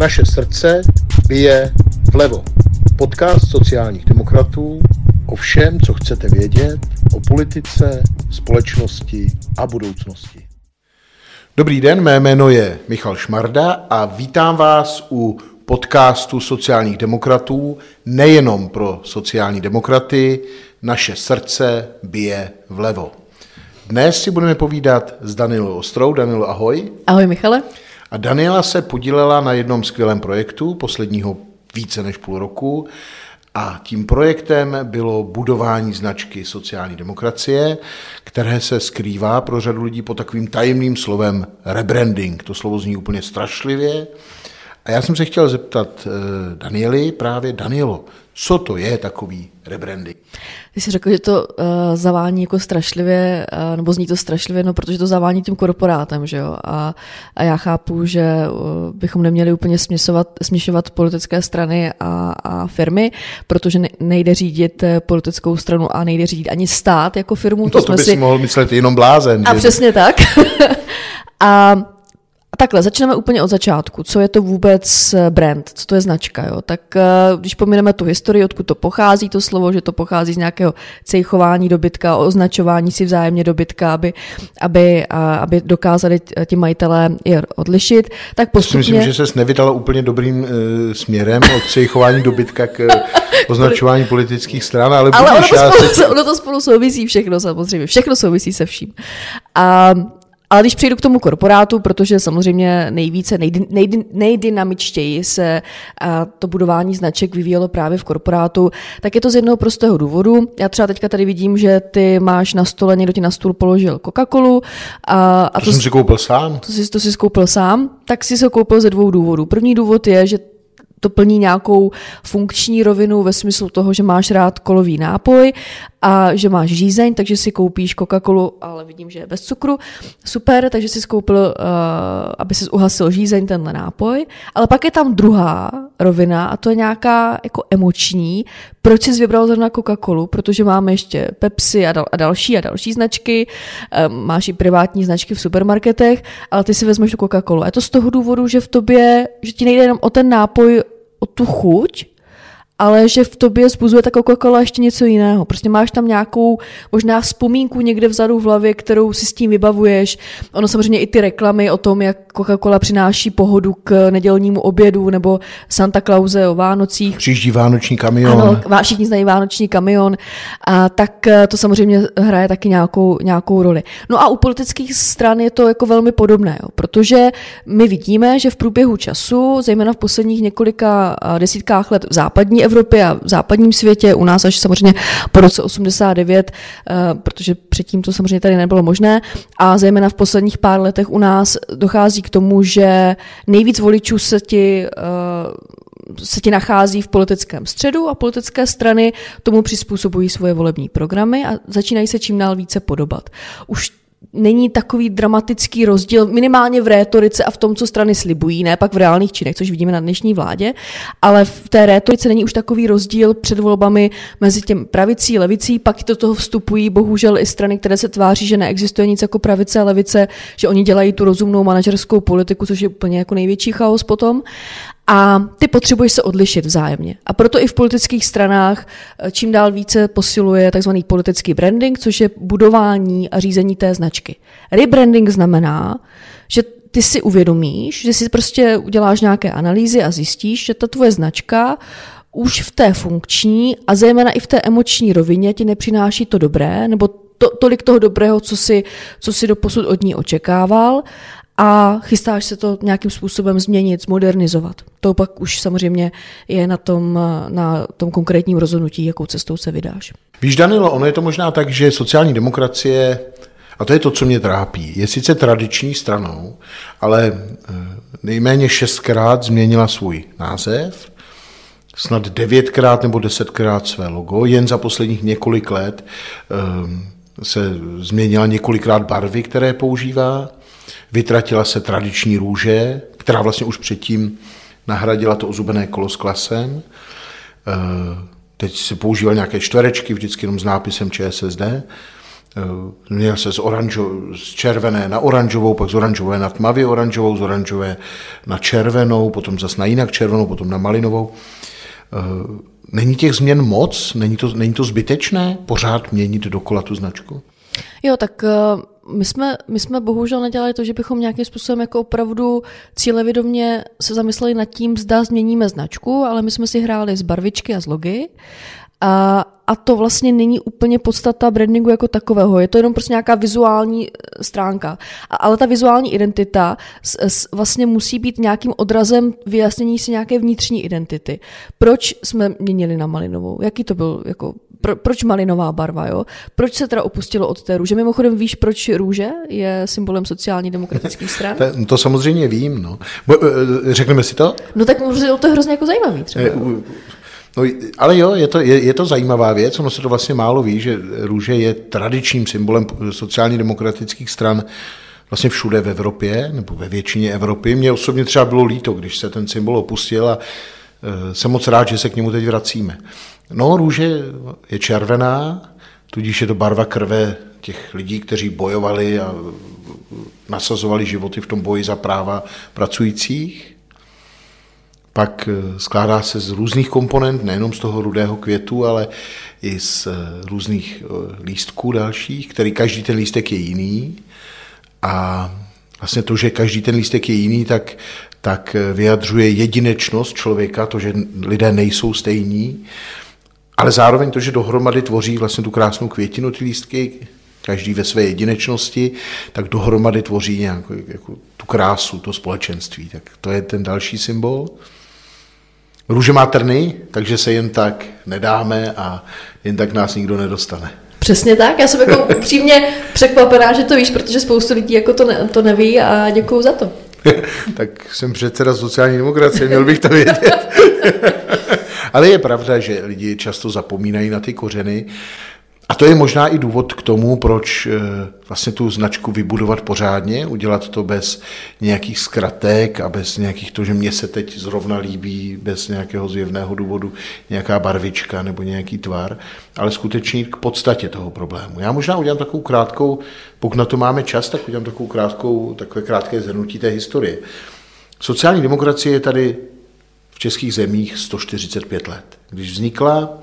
Naše srdce bije vlevo. Podcast sociálních demokratů o všem, co chcete vědět o politice, společnosti a budoucnosti. Dobrý den, mé jméno je Michal Šmarda a vítám vás u podcastu sociálních demokratů, nejenom pro sociální demokraty, naše srdce bije vlevo. Dnes si budeme povídat s Danilou Ostrou. Danilo, ahoj. Ahoj, Michale. A Daniela se podílela na jednom skvělém projektu posledního více než půl roku a tím projektem bylo budování značky sociální demokracie, které se skrývá pro řadu lidí pod takovým tajemným slovem rebranding. To slovo zní úplně strašlivě. A já jsem se chtěl zeptat eh, Danieli, právě Danielo, co to je takový rebranding? Ty jsi řekl, že to uh, zavání jako strašlivě, uh, nebo zní to strašlivě, no protože to zavání tím korporátem, že jo? A, a já chápu, že uh, bychom neměli úplně směšovat, směšovat politické strany a, a firmy, protože ne, nejde řídit politickou stranu a nejde řídit ani stát jako firmu. No, to, to jsme by si mohl myslet jenom blázen. A že? přesně tak. a takhle, začneme úplně od začátku. Co je to vůbec eh, brand? Co to je značka? Jo? Tak eh, když pomineme tu historii, odkud to pochází, to slovo, že to pochází z nějakého cejchování dobytka, označování si vzájemně dobytka, aby, aby, aby dokázali ti majitelé je odlišit, tak postupně... Myslím, že se nevydala úplně dobrým uh, směrem od cejchování dobytka k označování politických stran, ale, ale ono, to spolu, ono to spolu souvisí všechno samozřejmě. Všechno souvisí se vším. A ale když přejdu k tomu korporátu, protože samozřejmě nejvíce, nejdy, nejdy, nejdynamičtěji se a, to budování značek vyvíjelo právě v korporátu, tak je to z jednoho prostého důvodu. Já třeba teďka tady vidím, že ty máš na stole, někdo ti na stůl položil Coca-Colu. A, a to, to jsem si koupil sám. To jsi, to jsi koupil sám, tak si se koupil ze dvou důvodů. První důvod je, že to plní nějakou funkční rovinu ve smyslu toho, že máš rád kolový nápoj a že máš žízeň, takže si koupíš Coca-Colu, ale vidím, že je bez cukru. Super, takže si koupil, uh, aby si uhasil žízeň, tenhle nápoj. Ale pak je tam druhá rovina a to je nějaká jako emoční. Proč jsi vybral zrovna Coca-Colu? Protože máme ještě Pepsi a, dal, a další a další značky. Um, máš i privátní značky v supermarketech, ale ty si vezmeš tu Coca-Colu. A je to z toho důvodu, že v tobě, že ti nejde jenom o ten nápoj, o tu chuť, ale že v tobě zbuzuje ta Coca-Cola ještě něco jiného. Prostě máš tam nějakou možná vzpomínku někde vzadu v hlavě, kterou si s tím vybavuješ. Ono samozřejmě i ty reklamy o tom, jak Coca-Cola přináší pohodu k nedělnímu obědu nebo Santa Clause o Vánocích. Přijíždí vánoční kamion. Ano, všichni znají vánoční kamion. A tak eh, to samozřejmě hraje taky nějakou, nějakou roli. No a u politických stran je to jako velmi podobné, jo, protože my vidíme, že v průběhu času, zejména v posledních několika eh, desítkách let v západní Evropě a v západním světě, u nás až samozřejmě po roce 89, eh, protože předtím to samozřejmě tady nebylo možné. A zejména v posledních pár letech u nás dochází k tomu, že nejvíc voličů se ti eh, se ti nachází v politickém středu a politické strany tomu přizpůsobují svoje volební programy a začínají se čím dál více podobat. Už není takový dramatický rozdíl, minimálně v rétorice a v tom, co strany slibují, ne pak v reálných činech, což vidíme na dnešní vládě, ale v té rétorice není už takový rozdíl před volbami mezi těm pravicí, levicí, pak do toho vstupují bohužel i strany, které se tváří, že neexistuje nic jako pravice a levice, že oni dělají tu rozumnou manažerskou politiku, což je úplně jako největší chaos potom. A ty potřebuješ se odlišit vzájemně. A proto i v politických stranách eh, čím dál více posiluje tzv. politický branding, což je budování a řízení té značky. Rebranding znamená, že ty si uvědomíš, že si prostě uděláš nějaké analýzy a zjistíš, že ta tvoje značka už v té funkční a zejména i v té emoční rovině ti nepřináší to dobré, nebo to, tolik toho dobrého, co si, co si do posud od ní očekával a chystáš se to nějakým způsobem změnit, zmodernizovat. To pak už samozřejmě je na tom, na tom konkrétním rozhodnutí, jakou cestou se vydáš. Víš, Danilo, ono je to možná tak, že sociální demokracie, a to je to, co mě trápí, je sice tradiční stranou, ale eh, nejméně šestkrát změnila svůj název, snad devětkrát nebo desetkrát své logo, jen za posledních několik let eh, se změnila několikrát barvy, které používá Vytratila se tradiční růže, která vlastně už předtím nahradila to ozubené kolo s klasem. Eh, teď se používaly nějaké čtverečky, vždycky jenom s nápisem ČSSD. Měl se z, oranžo, z červené na oranžovou, pak z oranžové na tmavě oranžovou, z oranžové na červenou, potom zase na jinak červenou, potom na malinovou. Není těch změn moc? Není to, není to zbytečné pořád měnit dokola tu značku? Jo, tak eh, my jsme, my jsme bohužel nedělali to, že bychom nějakým způsobem jako opravdu cílevědomě se zamysleli nad tím, zda změníme značku, ale my jsme si hráli z barvičky a z logy a, a to vlastně není úplně podstata brandingu jako takového. Je to jenom prostě nějaká vizuální eh, stránka. A, ale ta vizuální identita s, s, vlastně musí být nějakým odrazem vyjasnění si nějaké vnitřní identity. Proč jsme měnili na malinovou? Jaký to byl jako pro, proč malinová barva, jo? Proč se teda opustilo od té růže? Mimochodem víš, proč růže je symbolem sociální demokratických stran? to, to samozřejmě vím, no. Eh, řekneme si to? No tak možná to je hrozně jako zajímavý třeba. No, ale jo, je to, je, je to zajímavá věc, ono se to vlastně málo ví, že růže je tradičním symbolem sociálně demokratických stran vlastně všude v Evropě, nebo ve většině Evropy. Mně osobně třeba bylo líto, když se ten symbol opustil a jsem moc rád, že se k němu teď vracíme. No, růže je červená, tudíž je to barva krve těch lidí, kteří bojovali a nasazovali životy v tom boji za práva pracujících pak eh, skládá se z různých komponent, nejenom z toho rudého květu, ale i z eh, různých eh, lístků dalších, který každý ten lístek je jiný. A vlastně to, že každý ten lístek je jiný, tak, tak vyjadřuje jedinečnost člověka, to, že lidé nejsou stejní, ale zároveň to, že dohromady tvoří vlastně tu krásnou květinu, ty lístky, každý ve své jedinečnosti, tak dohromady tvoří nějakou jako tu krásu, to společenství. Tak to je ten další symbol. Růže má trny, takže se jen tak nedáme a jen tak nás nikdo nedostane. Přesně tak, já jsem jako upřímně překvapená, že to víš, protože spoustu lidí jako to, ne, to neví a děkuju za to. tak jsem předseda sociální demokracie, měl bych to vědět. Ale je pravda, že lidi často zapomínají na ty kořeny a to je možná i důvod k tomu, proč eh, vlastně tu značku vybudovat pořádně, udělat to bez nějakých zkratek a bez nějakých to, že mě se teď zrovna líbí, bez nějakého zjevného důvodu nějaká barvička nebo nějaký tvar, ale skutečně k podstatě toho problému. Já možná udělám takovou krátkou, pokud na to máme čas, tak udělám takovou krátkou, takové krátké zhrnutí té historie. Sociální demokracie je tady v českých zemích 145 let. Když vznikla,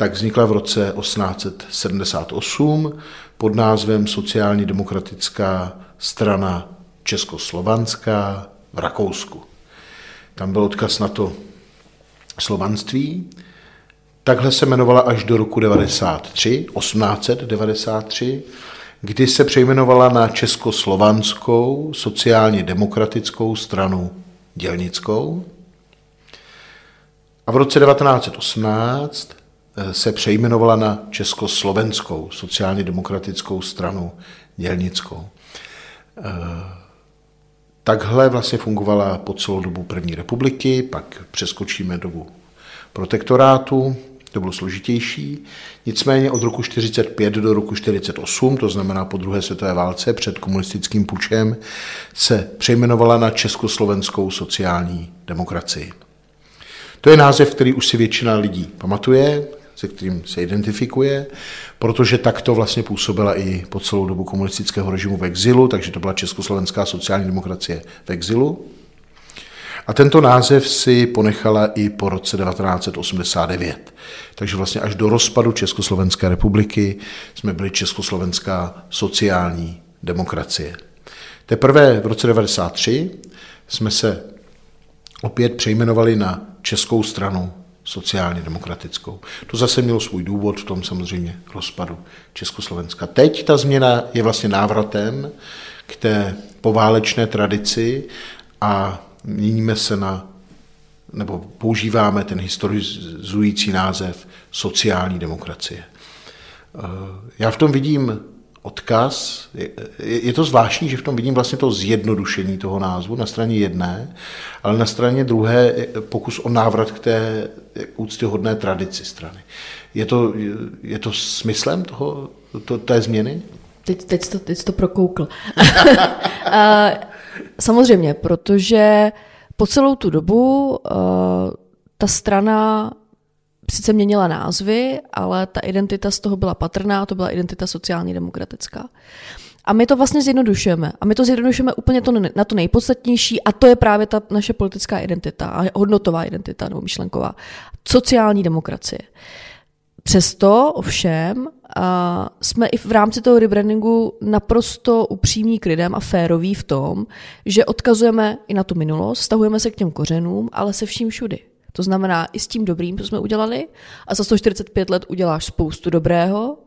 tak vznikla v roce 1878 pod názvem Sociální demokratická strana Českoslovanská v Rakousku. Tam byl odkaz na to slovanství. Takhle se jmenovala až do roku 93, 1893, kdy se přejmenovala na Českoslovanskou sociálně demokratickou stranu dělnickou. A v roce 1918 Eh, se přejmenovala na Československou sociálně demokratickou stranu dělnickou. Eh, takhle vlastně fungovala po celou dobu první republiky, pak přeskočíme dobu protektorátu, to bylo složitější. Nicméně od roku 45 do roku 48, to znamená po druhé světové válce před komunistickým pučem, se přejmenovala na Československou sociální demokracii. To je název, který už si většina lidí pamatuje, se kterým se identifikuje, protože takto vlastně působila i po celou dobu komunistického režimu v exilu, takže to byla Československá sociální demokracie v exilu. A tento název si ponechala i po roce 1989. Takže vlastně až do rozpadu Československé republiky jsme byli Československá sociální demokracie. Teprve v roce 1993 jsme se opět přejmenovali na Českou stranu sociálně demokratickou. To zase mělo svůj důvod v tom samozřejmě rozpadu Československa. Teď ta změna je vlastně návratem k té poválečné tradici a měníme se na, nebo používáme ten historizující název sociální demokracie. Já v tom vidím odkaz. Je, je to zvláštní, že v tom vidím vlastně to zjednodušení toho názvu na straně jedné, ale na straně druhé pokus o návrat k té úctyhodné tradici strany. Je to, je to smyslem toho, to, té změny? Teď, teď, to, teď to prokoukl. Samozřejmě, protože po celou tu dobu ta strana sice měnila názvy, ale ta identita z toho byla patrná, to byla identita sociálně demokratická. A my to vlastně zjednodušujeme. A my to zjednodušujeme úplně to, na to nejpodstatnější a to je právě ta naše politická identita a hodnotová identita nebo myšlenková. Sociální demokracie. Přesto ovšem a jsme i v rámci toho rebrandingu naprosto upřímní k lidem a féroví v tom, že odkazujeme i na tu minulost, stahujeme se k těm kořenům, ale se vším všudy. To znamená i s tím dobrým, co jsme udělali, a za 145 let uděláš spoustu dobrého,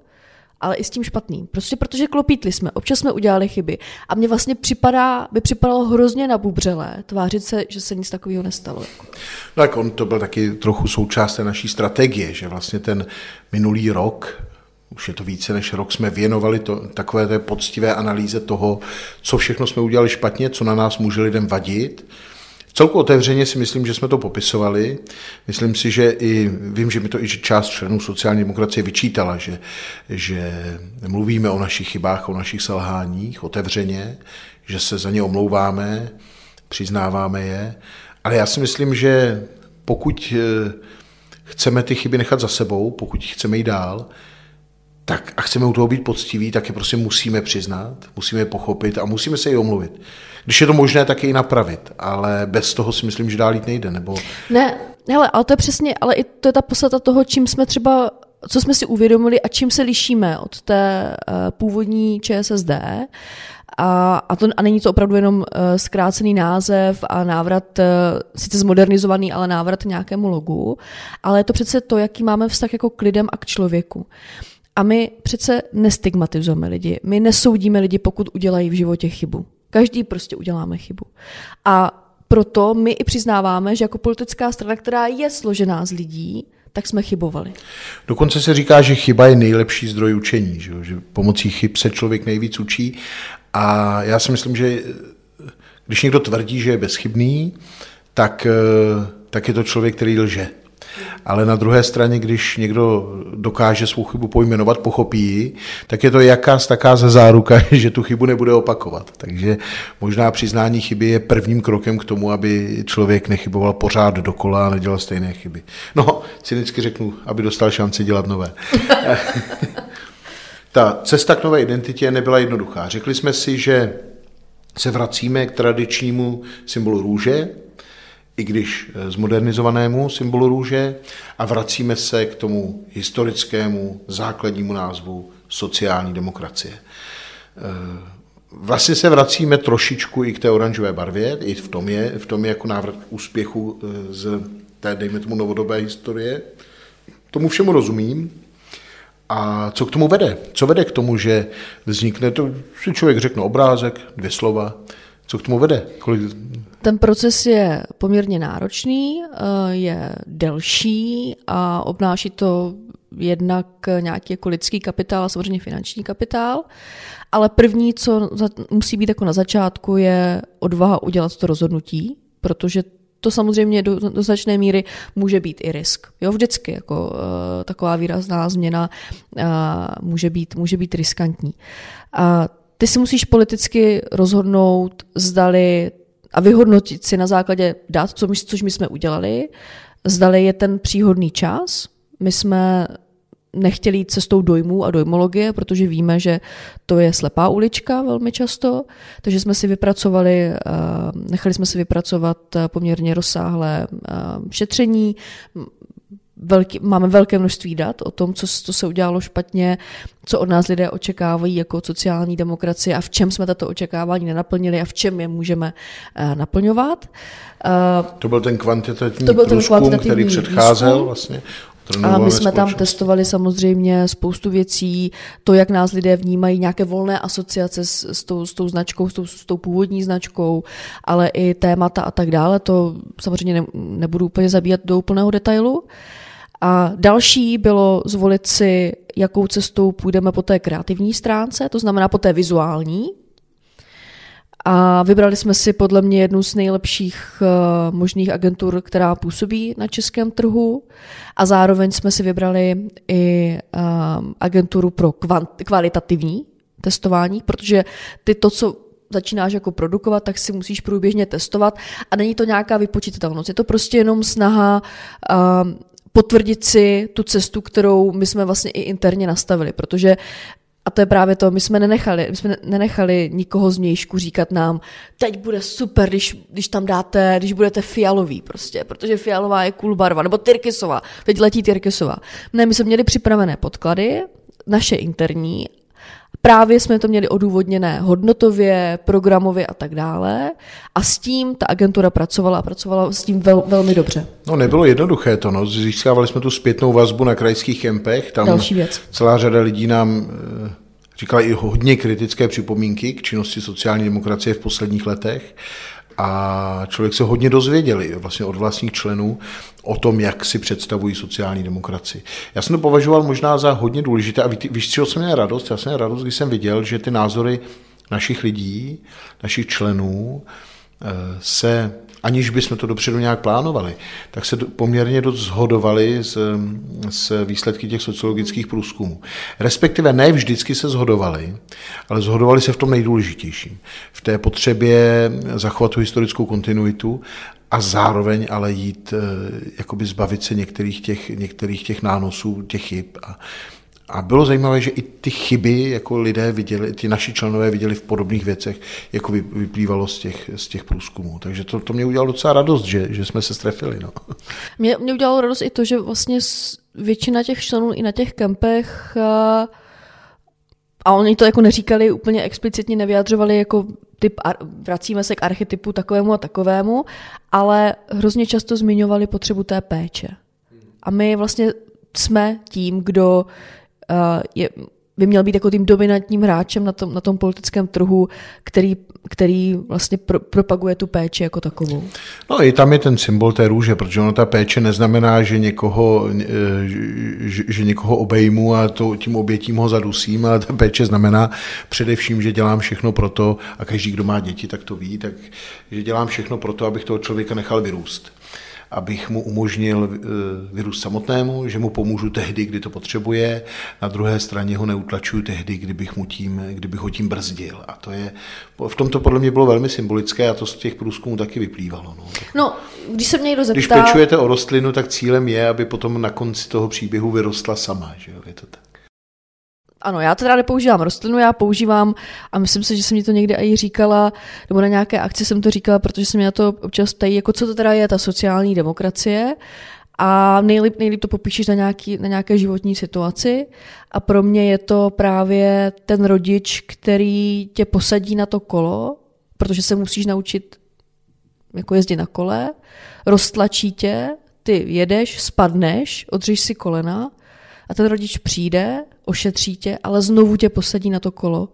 ale i s tím špatným. Prostě protože klopítli jsme, občas jsme udělali chyby. A mně vlastně připadá, by připadalo hrozně nabubřelé tvářit se, že se nic takového nestalo. Jako. No tak on to byl taky trochu součást naší strategie, že vlastně ten minulý rok už je to více než rok, jsme věnovali to, takové té poctivé analýze toho, co všechno jsme udělali špatně, co na nás může lidem vadit, celku otevřeně si myslím, že jsme to popisovali. Myslím si, že i, vím, že mi to i část členů sociální demokracie vyčítala, že, že mluvíme o našich chybách, o našich selháních otevřeně, že se za ně omlouváme, přiznáváme je. Ale já si myslím, že pokud eh, chceme ty chyby nechat za sebou, pokud chceme jít dál, tak a chceme u toho být poctiví, tak je prostě musíme přiznat, musíme pochopit a musíme se i omluvit. Když je to možné, tak je i napravit, ale bez toho si myslím, že dál jít nejde. Nebo... Ne, hele, ale to je přesně, ale i to je ta podstata toho, čím jsme třeba co jsme si uvědomili a čím se lišíme od té uh, původní ČSSD. A, a, to, a není to opravdu jenom uh, zkrácený název a návrat, uh, sice zmodernizovaný, ale návrat nějakému logu, ale je to přece to, jaký máme vztah jako k lidem a k člověku. A my přece nestigmatizujeme lidi, my nesoudíme lidi, pokud udělají v životě chybu. Každý prostě uděláme chybu. A proto my i přiznáváme, že jako politická strana, která je složená z lidí, tak jsme chybovali. Dokonce se říká, že chyba je nejlepší zdroj učení, že, že pomocí chyb se člověk nejvíc učí. A já si myslím, že když někdo tvrdí, že je bezchybný, tak, tak je to člověk, který lže. Ale na druhé straně, když někdo dokáže svou chybu pojmenovat, pochopí ji, tak je to jakási taká záruka, že tu chybu nebude opakovat. Takže možná přiznání chyby je prvním krokem k tomu, aby člověk nechyboval pořád dokola a nedělal stejné chyby. No, cynicky řeknu, aby dostal šanci dělat nové. Ta cesta k nové identitě nebyla jednoduchá. Řekli jsme si, že se vracíme k tradičnímu symbolu růže, i když eh, zmodernizovanému symbolu růže a vracíme se k tomu historickému základnímu názvu sociální demokracie. Eh, vlastně se vracíme trošičku i k té oranžové barvě, i v tom je, v tom je jako návrat úspěchu eh, z té, dejme tomu, novodobé historie. Tomu všemu rozumím. A co k tomu vede? Co vede k tomu, že vznikne, to si člověk řekne obrázek, dvě slova, co k tomu vede? Kolik ten proces je poměrně náročný, eh, je delší a obnáší to jednak nějaký jako lidský kapitál a samozřejmě finanční kapitál. Ale první, co musí být jako na začátku, je odvaha udělat to rozhodnutí, protože to samozřejmě do, do značné míry může být i risk. Jo, vždycky jako uh, taková výrazná změna uh, může, být, může být riskantní. Uh, ty si musíš politicky rozhodnout, zdali a vyhodnotit si na základě dat, co my, což my jsme udělali, zdali je ten příhodný čas. My jsme nechtěli jít cestou dojmů a dojmologie, protože víme, že to je slepá ulička velmi často, takže jsme si vypracovali, eh, nechali jsme si vypracovat poměrně rozsáhlé eh, šetření, velký, máme velké množství dat o tom, co, co se udělalo špatně, co od nás lidé očekávají jako sociální demokracie a v čem jsme tato očekávání nenaplnili a v čem je můžeme uh, naplňovat. Uh, to byl ten kvantitativní to byl ten průzkum, kvantitativní který předcházel výzkum. vlastně. A my jsme tam testovali samozřejmě spoustu věcí, to, jak nás lidé vnímají, nějaké volné asociace s, s, tou, s tou značkou, s tou, s tou původní značkou, ale i témata a tak dále. To samozřejmě ne, nebudu úplně zabíjat do úplného detailu. Uh, a další bylo zvolit si, jakou cestou půjdeme po té kreativní stránce, to znamená po té vizuální. A vybrali jsme si podle mě jednu z nejlepších uh, možných agentur, která působí na českém trhu. A zároveň jsme si vybrali i uh, agenturu pro kvalitativní testování, protože ty to, co začínáš jako produkovat, tak si musíš průběžně testovat a není to nějaká vypočítatelnost. Je to prostě jenom snaha uh, potvrdit si tu cestu, kterou my jsme vlastně i interně nastavili, protože a to je právě to, my jsme nenechali, my jsme nenechali nikoho z mějšku říkat nám, teď bude super, když, když tam dáte, když budete fialový prostě, protože fialová je cool barva, nebo tyrkysová, teď letí tyrkysová. Ne, my jsme měli připravené podklady, naše interní Právě jsme to měli odůvodněné hodnotově, programově a tak dále. A s tím ta agentura pracovala a pracovala s tím vel, velmi dobře. No nebylo jednoduché to, no. Získávali jsme tu zpětnou vazbu na krajských kempech. Tam Další věc. Celá řada lidí nám eh, říkala i hodně kritické připomínky k činnosti sociální demokracie v posledních letech. A člověk se hodně dozvěděl vlastně od vlastních členů o tom, jak si představují sociální demokracii. Já jsem to považoval možná za hodně důležité a víš, čeho jsem měl radost? Já jsem měl radost, když jsem viděl, že ty názory našich lidí, našich členů se aniž bychom to dopředu nějak plánovali, tak se poměrně dost zhodovali s, s výsledky těch sociologických průzkumů. Respektive ne vždycky se zhodovali, ale zhodovali se v tom nejdůležitějším. V té potřebě zachovat tu historickou kontinuitu a zároveň ale jít, eh, jakoby zbavit se některých těch, některých těch nánosů, těch chyb a, a bylo zajímavé, že i ty chyby jako lidé viděli, ty naši členové viděli v podobných věcech, jako vyplývalo z těch, z těch průzkumů. Takže to, to mě udělalo docela radost, že, že jsme se strefili. No. Mě, mě udělalo radost i to, že vlastně většina těch členů i na těch kempech a, a oni to jako neříkali úplně explicitně, nevyjadřovali jako typ, vracíme se k archetypu takovému a takovému, ale hrozně často zmiňovali potřebu té péče. A my vlastně jsme tím, kdo je, by měl být jako tím dominantním hráčem na tom, na tom politickém trhu, který, který vlastně pro, propaguje tu péči jako takovou. No i tam je ten symbol té růže, protože ono ta péče neznamená, že někoho, e, že, že někoho obejmu a to, tím obětím ho zadusím, ale ta péče znamená především, že dělám všechno pro to, a každý, kdo má děti, tak to ví, tak že dělám všechno pro to, abych toho člověka nechal vyrůst abych mu umožnil eh, vyrůst samotnému, že mu pomůžu tehdy, kdy to potřebuje, na druhé straně ho neutlačuju tehdy, kdybych, mu tím, kdybych ho tím brzdil. A to je, v tomto podle mě bylo velmi symbolické a to z těch průzkumů taky vyplývalo. No, no když se mě někdo zeptá... Když pečujete o rostlinu, tak cílem je, aby potom na konci toho příběhu vyrostla sama. Že jo? Je to tak. Ano, já teda nepoužívám rostlinu, já používám, a myslím si, že jsem mi to někdy i říkala, nebo na nějaké akci jsem to říkala, protože se mě na to občas ptají, jako co to teda je ta sociální demokracie. A nejlíp, nejlíp to popíšeš na, nějaký, na nějaké životní situaci. A pro mě je to právě ten rodič, který tě posadí na to kolo, protože se musíš naučit jako jezdit na kole, roztlačí tě, ty jedeš, spadneš, odříš si kolena a ten rodič přijde, ošetří tě, ale znovu tě posadí na to kolo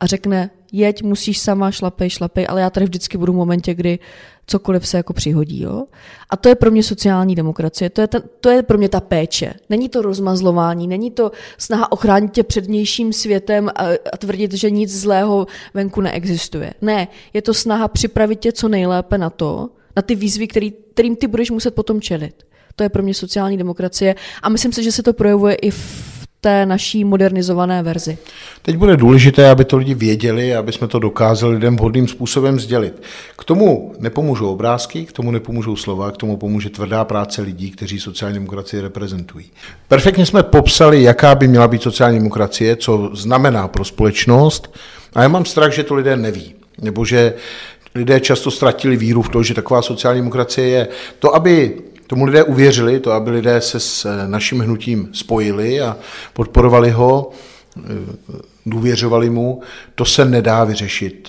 a řekne, jeď, musíš sama, šlapej, šlapej, ale já tady vždycky budu v momentě, kdy cokoliv se jako přihodí. Jo? A to je pro mě sociální demokracie, to je, ten, to je pro mě ta péče. Není to rozmazlování, není to snaha ochránit tě před vnějším světem a, a tvrdit, že nic zlého venku neexistuje. Ne, je to snaha připravit tě co nejlépe na to, na ty výzvy, který, kterým ty budeš muset potom čelit. To je pro mě sociální demokracie a myslím si, že se to projevuje i v té naší modernizované verzi. Teď bude důležité, aby to lidi věděli, aby jsme to dokázali lidem vhodným způsobem sdělit. K tomu nepomůžou obrázky, k tomu nepomůžou slova, k tomu pomůže tvrdá práce lidí, kteří sociální demokracii reprezentují. Perfektně jsme popsali, jaká by měla být sociální demokracie, co znamená pro společnost, a já mám strach, že to lidé neví, nebo že lidé často ztratili víru v to, že taková sociální demokracie je. To, aby tomu lidé uvěřili, to, aby lidé se s eh, naším hnutím spojili a podporovali ho, eh, důvěřovali mu, to se nedá vyřešit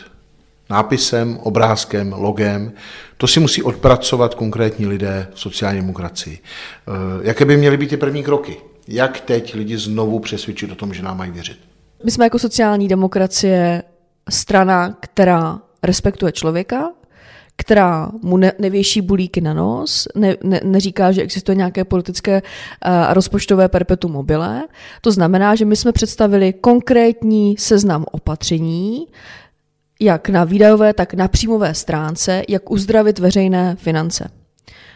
nápisem, obrázkem, logem. To si musí odpracovat konkrétní lidé v sociální demokracii. Eh, jaké by měly být ty první kroky? Jak teď lidi znovu přesvědčit o tom, že nám mají věřit? My jsme jako sociální demokracie strana, která respektuje člověka, která mu ne, nevěší bulíky na nos, ne, ne, neříká, že existuje nějaké politické a uh, rozpočtové perpetuum mobile. To znamená, že my jsme představili konkrétní seznam opatření, jak na výdajové, tak na příjmové stránce, jak uzdravit veřejné finance,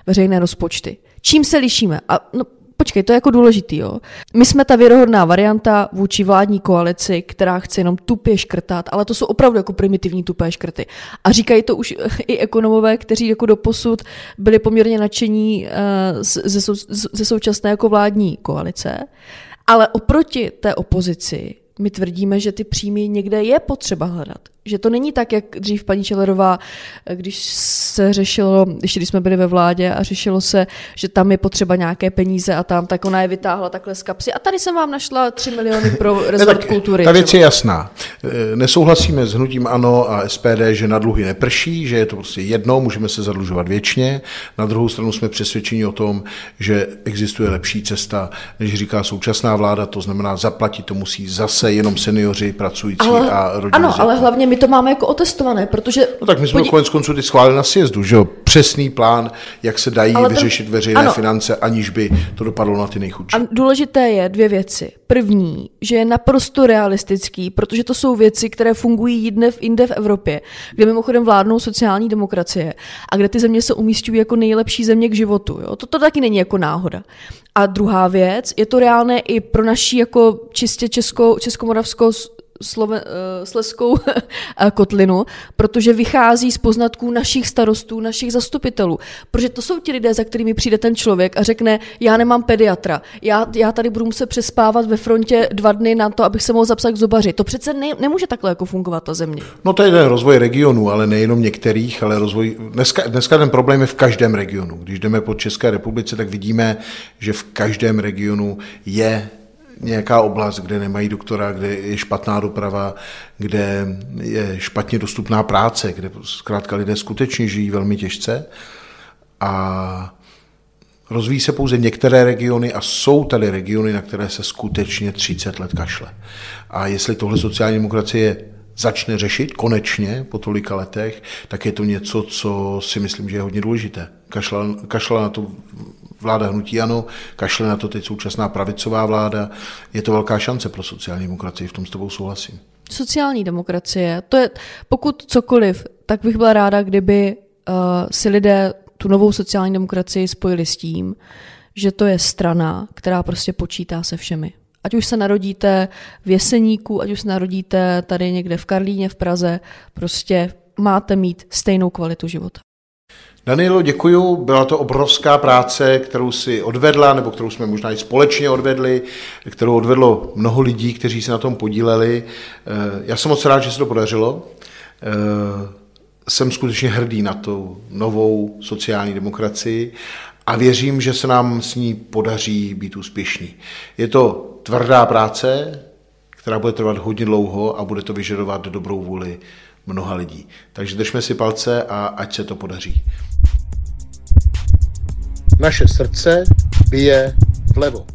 veřejné rozpočty. Čím se lišíme? A no, počkej, to je jako důležitý, jo. My jsme ta věrohodná varianta vůči vládní koalici, která chce jenom tupě škrtat, ale to jsou opravdu jako primitivní tupé škrty. A říkají to už i ekonomové, kteří jako doposud byli poměrně nadšení uh, ze, ze současné jako vládní koalice. Ale oproti té opozici my tvrdíme, že ty příjmy někde je potřeba hledat. Že to není tak, jak dřív paní Čelerová, když se řešilo, když jsme byli ve vládě a řešilo se, že tam je potřeba nějaké peníze a tam, tak ona je vytáhla takhle z kapsy. A tady jsem vám našla 3 miliony pro rezort ne, kultury. Ta věc je jasná. E, nesouhlasíme s hnutím ANO a SPD, že na dluhy neprší, že je to prostě jedno, můžeme se zadlužovat věčně. Na druhou stranu jsme přesvědčeni o tom, že existuje lepší cesta, než říká současná vláda, to znamená zaplatit to musí zase jenom seniori, pracující ale, a rodiny. Ano, ale hlavně my to máme jako otestované, protože... No tak my jsme podí... konec konců ty schválili na sjezdu, že jo? Přesný plán, jak se dají Ale vyřešit ten... veřejné ano. finance, aniž by to dopadlo na ty nejchudší. A důležité je dvě věci. První, že je naprosto realistický, protože to jsou věci, které fungují jinde v, jinde v Evropě, kde mimochodem vládnou sociální demokracie a kde ty země se umístují jako nejlepší země k životu. Jo? To, to taky není jako náhoda. A druhá věc, je to reálné i pro naší jako čistě českou, českomoravskou Slove, uh, Sleskou kotlinu, protože vychází z poznatků našich starostů, našich zastupitelů. Protože to jsou ti lidé, za kterými přijde ten člověk a řekne, já nemám pediatra, já, já tady budu muset přespávat ve frontě dva dny na to, abych se mohl zapsat k zubaři. To přece ne, nemůže takhle jako fungovat ta země. No to je ten rozvoj regionu, ale nejenom některých, ale rozvoj... Dneska, dneska ten problém je v každém regionu. Když jdeme po České republice, tak vidíme, že v každém regionu je nějaká oblast, kde nemají doktora, kde je špatná doprava, kde je špatně dostupná práce, kde zkrátka lidé skutečně žijí velmi těžce a rozvíjí se pouze některé regiony a jsou tady regiony, na které se skutečně 30 let kašle. A jestli tohle sociální demokracie začne řešit konečně po tolika letech, tak je to něco, co si myslím, že je hodně důležité. Kašla, kašla na to vláda hnutí ano, kašle na to teď současná pravicová vláda. Je to velká šance pro sociální demokracii, v tom s tebou souhlasím. Sociální demokracie, to je, pokud cokoliv, tak bych byla ráda, kdyby uh, si lidé tu novou sociální demokracii spojili s tím, že to je strana, která prostě počítá se všemi. Ať už se narodíte v Jeseníku, ať už se narodíte tady někde v Karlíně v Praze, prostě máte mít stejnou kvalitu života. Danielo, děkuju. Byla to obrovská práce, kterou si odvedla, nebo kterou jsme možná i společně odvedli, kterou odvedlo mnoho lidí, kteří se na tom podíleli. Eh, já jsem moc rád, že se to podařilo. Eh, jsem skutečně hrdý na tu novou sociální demokracii a věřím, že se nám s ní podaří být úspěšní. Je to tvrdá práce, která bude trvat hodně dlouho a bude to vyžadovat dobrou vůli mnoha lidí. Takže držme si palce a ať se to podaří. Naše srdce bije vlevo.